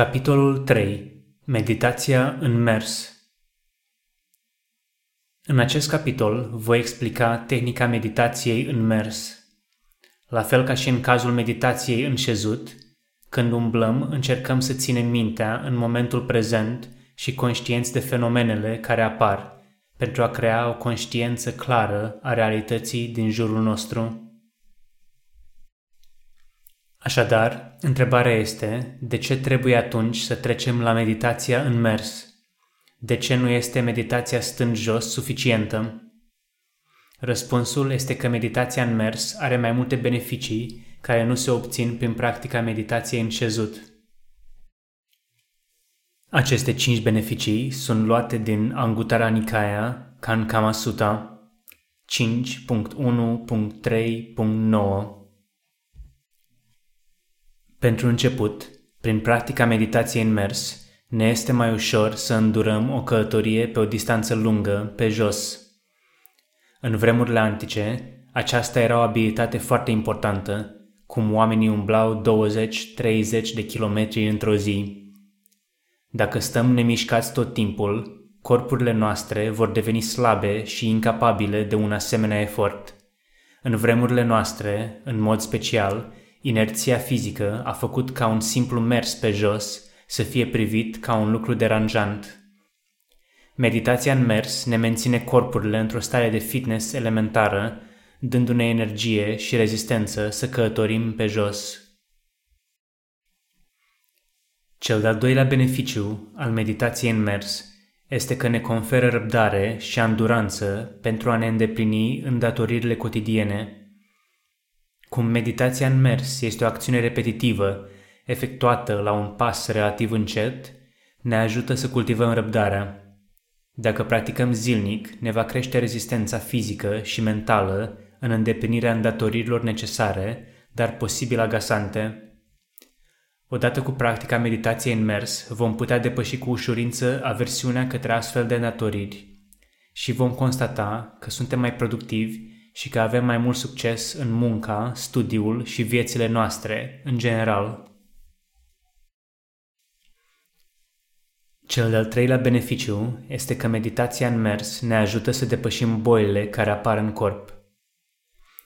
Capitolul 3. Meditația în mers În acest capitol voi explica tehnica meditației în mers. La fel ca și în cazul meditației în șezut, când umblăm, încercăm să ținem mintea în momentul prezent și conștienți de fenomenele care apar, pentru a crea o conștiență clară a realității din jurul nostru. Așadar, întrebarea este, de ce trebuie atunci să trecem la meditația în mers? De ce nu este meditația stând jos suficientă? Răspunsul este că meditația în mers are mai multe beneficii care nu se obțin prin practica meditației în șezut. Aceste cinci beneficii sunt luate din Anguttara Nikaya, Kan Kama Sutta 5.1.3.9 pentru început, prin practica meditației în mers, ne este mai ușor să îndurăm o călătorie pe o distanță lungă, pe jos. În vremurile antice, aceasta era o abilitate foarte importantă, cum oamenii umblau 20-30 de kilometri într-o zi. Dacă stăm nemișcați tot timpul, corpurile noastre vor deveni slabe și incapabile de un asemenea efort. În vremurile noastre, în mod special, Inerția fizică a făcut ca un simplu mers pe jos să fie privit ca un lucru deranjant. Meditația în mers ne menține corpurile într-o stare de fitness elementară, dându-ne energie și rezistență să călătorim pe jos. Cel de-al doilea beneficiu al meditației în mers este că ne conferă răbdare și anduranță pentru a ne îndeplini îndatoririle cotidiene – cum meditația în mers este o acțiune repetitivă, efectuată la un pas relativ încet, ne ajută să cultivăm răbdarea. Dacă practicăm zilnic, ne va crește rezistența fizică și mentală în îndeplinirea îndatoririlor necesare, dar posibil agasante. Odată cu practica meditației în mers, vom putea depăși cu ușurință aversiunea către astfel de îndatoriri și vom constata că suntem mai productivi și că avem mai mult succes în munca, studiul și viețile noastre, în general. Cel de-al treilea beneficiu este că meditația în mers ne ajută să depășim bolile care apar în corp.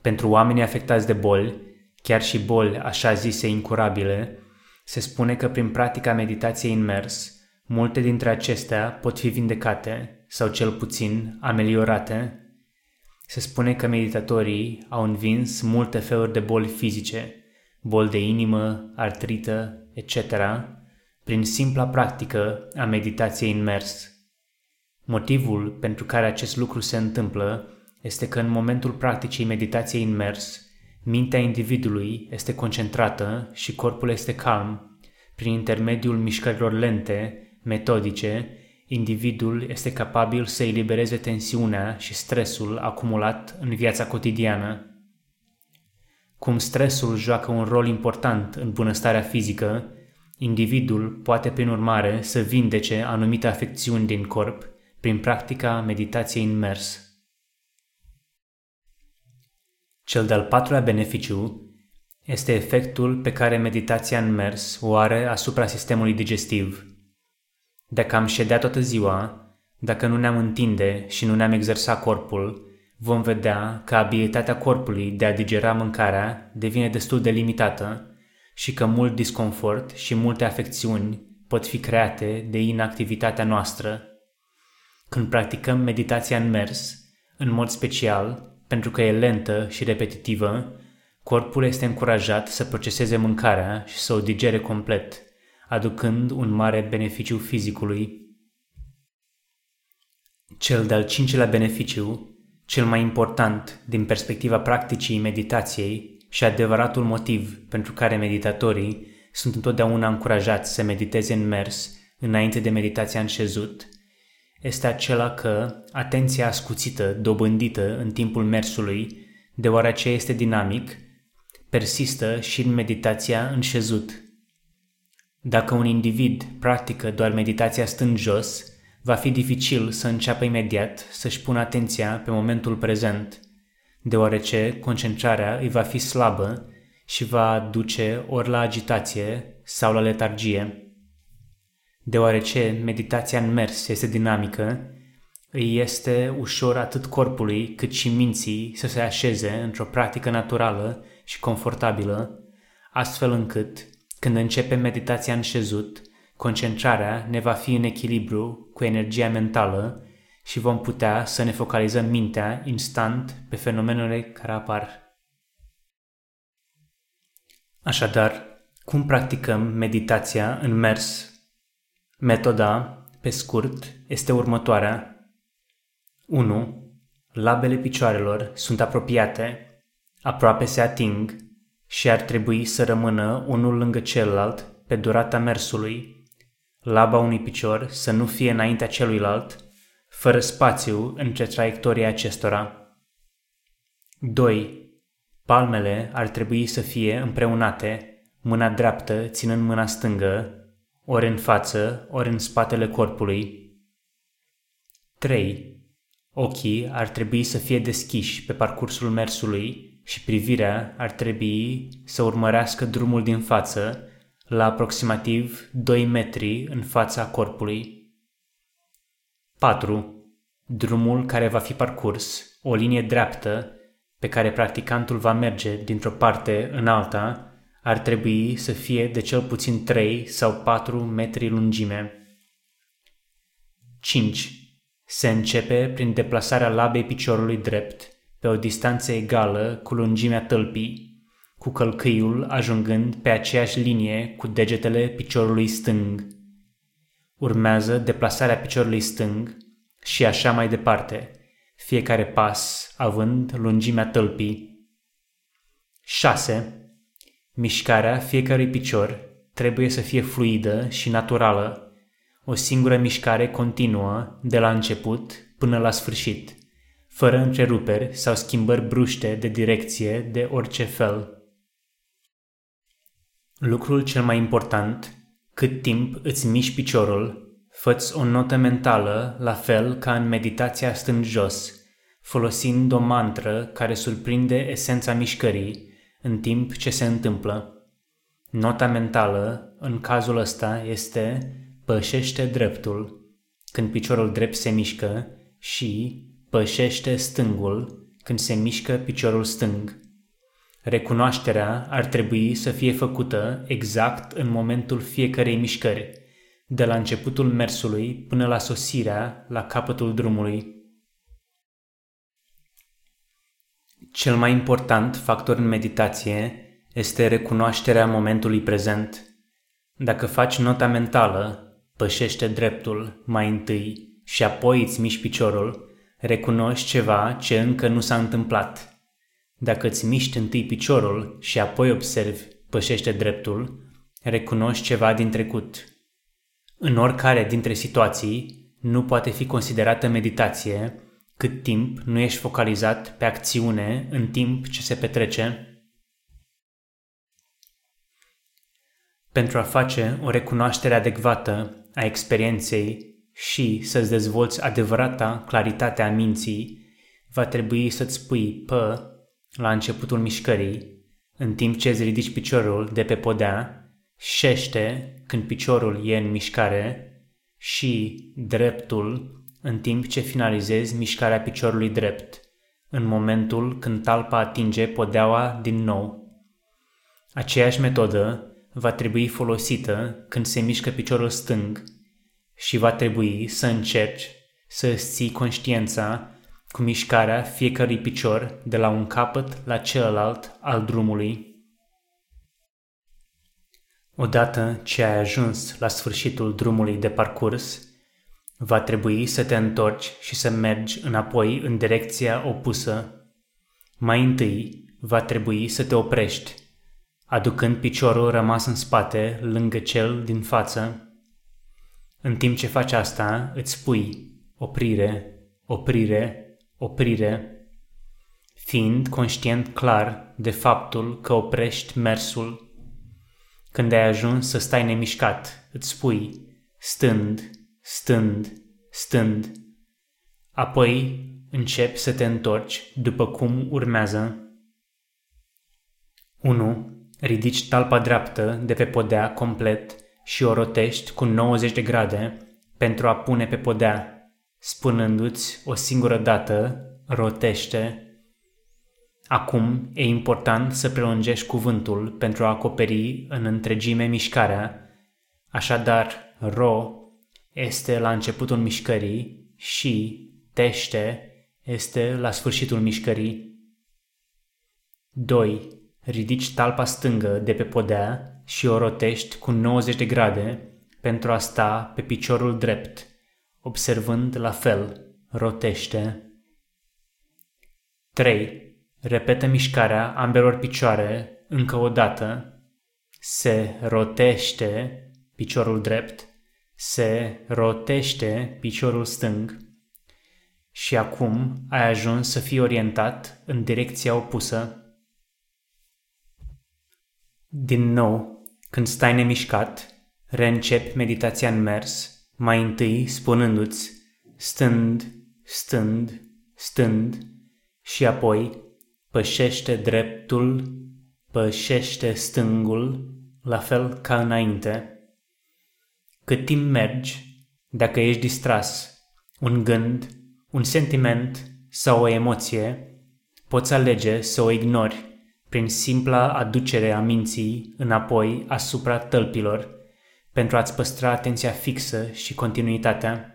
Pentru oamenii afectați de boli, chiar și boli așa zise incurabile, se spune că prin practica meditației în mers, multe dintre acestea pot fi vindecate sau cel puțin ameliorate se spune că meditatorii au învins multe feluri de boli fizice, boli de inimă, artrită, etc., prin simpla practică a meditației în mers. Motivul pentru care acest lucru se întâmplă este că în momentul practicii meditației în mers, mintea individului este concentrată și corpul este calm, prin intermediul mișcărilor lente, metodice individul este capabil să elibereze tensiunea și stresul acumulat în viața cotidiană. Cum stresul joacă un rol important în bunăstarea fizică, individul poate prin urmare să vindece anumite afecțiuni din corp prin practica meditației în mers. Cel de-al patrulea beneficiu este efectul pe care meditația în mers o are asupra sistemului digestiv – dacă am ședea toată ziua, dacă nu ne-am întinde și nu ne-am exersat corpul, vom vedea că abilitatea corpului de a digera mâncarea devine destul de limitată și că mult disconfort și multe afecțiuni pot fi create de inactivitatea noastră. Când practicăm meditația în mers, în mod special, pentru că e lentă și repetitivă, corpul este încurajat să proceseze mâncarea și să o digere complet – aducând un mare beneficiu fizicului. Cel de-al cincilea beneficiu, cel mai important din perspectiva practicii meditației și adevăratul motiv pentru care meditatorii sunt întotdeauna încurajați să mediteze în mers înainte de meditația în șezut, este acela că atenția ascuțită, dobândită în timpul mersului, deoarece este dinamic, persistă și în meditația în șezut, dacă un individ practică doar meditația stând jos, va fi dificil să înceapă imediat să-și pună atenția pe momentul prezent, deoarece concentrarea îi va fi slabă și va duce ori la agitație sau la letargie. Deoarece meditația în mers este dinamică, îi este ușor atât corpului cât și minții să se așeze într-o practică naturală și confortabilă, astfel încât, când începe meditația în șezut, concentrarea ne va fi în echilibru cu energia mentală și vom putea să ne focalizăm mintea instant pe fenomenele care apar. Așadar, cum practicăm meditația în mers? Metoda, pe scurt, este următoarea. 1. Labele picioarelor sunt apropiate, aproape se ating și ar trebui să rămână unul lângă celălalt pe durata mersului. Laba unui picior să nu fie înaintea celuilalt, fără spațiu între traiectoria acestora. 2. Palmele ar trebui să fie împreunate, mâna dreaptă ținând mâna stângă, ori în față, ori în spatele corpului. 3. Ochii ar trebui să fie deschiși pe parcursul mersului și privirea ar trebui să urmărească drumul din față, la aproximativ 2 metri în fața corpului. 4. Drumul care va fi parcurs, o linie dreaptă pe care practicantul va merge dintr-o parte în alta, ar trebui să fie de cel puțin 3 sau 4 metri lungime. 5. Se începe prin deplasarea labei piciorului drept pe o distanță egală cu lungimea tălpii, cu călcâiul ajungând pe aceeași linie cu degetele piciorului stâng. Urmează deplasarea piciorului stâng și așa mai departe, fiecare pas având lungimea tălpii. 6. Mișcarea fiecărui picior trebuie să fie fluidă și naturală, o singură mișcare continuă de la început până la sfârșit, fără întreruperi sau schimbări bruște de direcție de orice fel. Lucrul cel mai important, cât timp îți miști piciorul, făți o notă mentală la fel ca în meditația stând jos, folosind o mantră care surprinde esența mișcării, în timp ce se întâmplă. Nota mentală, în cazul ăsta, este pășește dreptul, când piciorul drept se mișcă, și pășește stângul, când se mișcă piciorul stâng. Recunoașterea ar trebui să fie făcută exact în momentul fiecarei mișcări, de la începutul mersului până la sosirea la capătul drumului. Cel mai important factor în meditație este recunoașterea momentului prezent. Dacă faci nota mentală, pășește dreptul mai întâi și apoi îți miști piciorul, recunoști ceva ce încă nu s-a întâmplat. Dacă îți miști întâi piciorul și apoi observi pășește dreptul, recunoști ceva din trecut. În oricare dintre situații, nu poate fi considerată meditație cât timp nu ești focalizat pe acțiune în timp ce se petrece, pentru a face o recunoaștere adecvată a experienței și să-ți dezvolți adevărata claritate a minții, va trebui să-ți pui pă la începutul mișcării, în timp ce îți ridici piciorul de pe podea, șește când piciorul e în mișcare și dreptul în timp ce finalizezi mișcarea piciorului drept, în momentul când talpa atinge podeaua din nou. Aceeași metodă va trebui folosită când se mișcă piciorul stâng și va trebui să încerci să îți ții conștiința cu mișcarea fiecărui picior de la un capăt la celălalt al drumului. Odată ce ai ajuns la sfârșitul drumului de parcurs, Va trebui să te întorci și să mergi înapoi în direcția opusă. Mai întâi va trebui să te oprești, aducând piciorul rămas în spate lângă cel din față. În timp ce faci asta, îți spui oprire, oprire, oprire, fiind conștient clar de faptul că oprești mersul. Când ai ajuns să stai nemișcat, îți spui, stând, stând, stând. Apoi începi să te întorci după cum urmează. 1. Ridici talpa dreaptă de pe podea complet și o rotești cu 90 de grade pentru a pune pe podea, spunându-ți o singură dată, rotește. Acum e important să prelungești cuvântul pentru a acoperi în întregime mișcarea, așadar ro este la începutul mișcării și tește este la sfârșitul mișcării. 2. Ridici talpa stângă de pe podea și o rotești cu 90 de grade pentru a sta pe piciorul drept, observând la fel, rotește. 3. Repetă mișcarea ambelor picioare încă o dată. Se rotește piciorul drept, se rotește piciorul stâng și acum ai ajuns să fii orientat în direcția opusă. Din nou, când stai nemișcat, reîncepi meditația în mers, mai întâi spunându-ți stând, stând, stând și apoi pășește dreptul, pășește stângul, la fel ca înainte. Cât timp mergi, dacă ești distras, un gând, un sentiment sau o emoție, poți alege să o ignori prin simpla aducere a minții înapoi asupra tălpilor pentru a-ți păstra atenția fixă și continuitatea.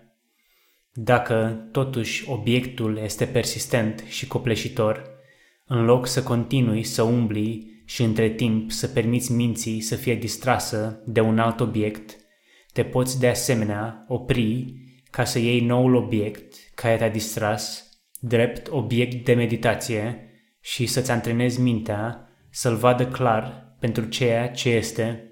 Dacă, totuși, obiectul este persistent și copleșitor, în loc să continui să umbli și între timp să permiți minții să fie distrasă de un alt obiect, te poți de asemenea opri ca să iei noul obiect care te-a distras drept obiect de meditație și să-ți antrenezi mintea să-l vadă clar pentru ceea ce este.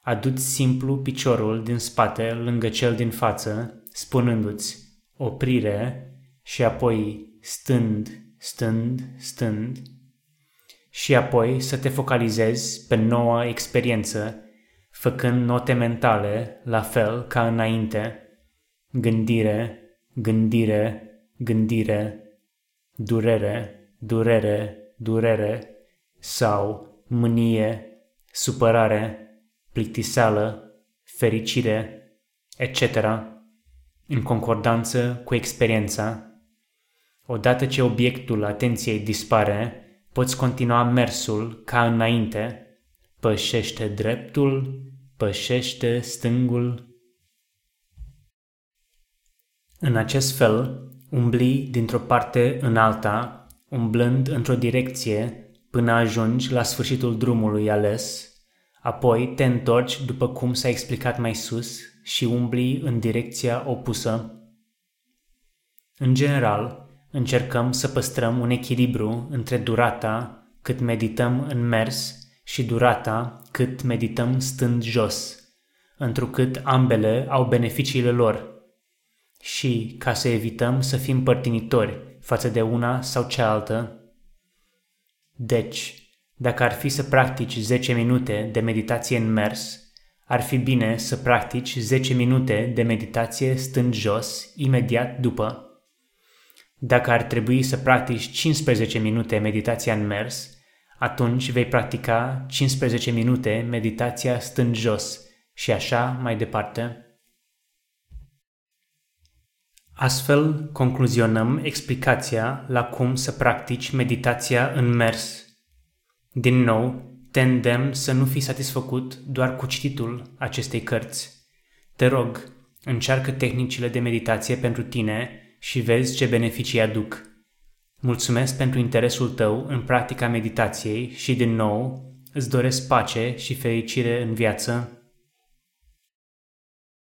Aduți simplu piciorul din spate lângă cel din față, spunându-ți oprire și apoi stând, stând, stând. Și apoi să te focalizezi pe noua experiență, făcând note mentale la fel ca înainte, gândire, gândire, gândire, durere, durere, durere sau mânie, supărare, plictiseală, fericire, etc., în concordanță cu experiența. Odată ce obiectul atenției dispare, poți continua mersul ca înainte, pășește dreptul, pășește stângul. În acest fel, umbli dintr-o parte în alta, umblând într-o direcție până ajungi la sfârșitul drumului ales, apoi te întorci după cum s-a explicat mai sus și umbli în direcția opusă. În general, încercăm să păstrăm un echilibru între durata cât medităm în mers și durata cât medităm stând jos, întrucât ambele au beneficiile lor. Și ca să evităm să fim părtinitori față de una sau cealaltă. Deci, dacă ar fi să practici 10 minute de meditație în mers, ar fi bine să practici 10 minute de meditație stând jos imediat după. Dacă ar trebui să practici 15 minute meditația în mers, atunci vei practica 15 minute meditația stând jos și așa mai departe. Astfel concluzionăm explicația la cum să practici meditația în mers. Din nou, te îndemn să nu fii satisfăcut doar cu cititul acestei cărți. Te rog, încearcă tehnicile de meditație pentru tine și vezi ce beneficii aduc. Mulțumesc pentru interesul tău în practica meditației și, din nou, îți doresc pace și fericire în viață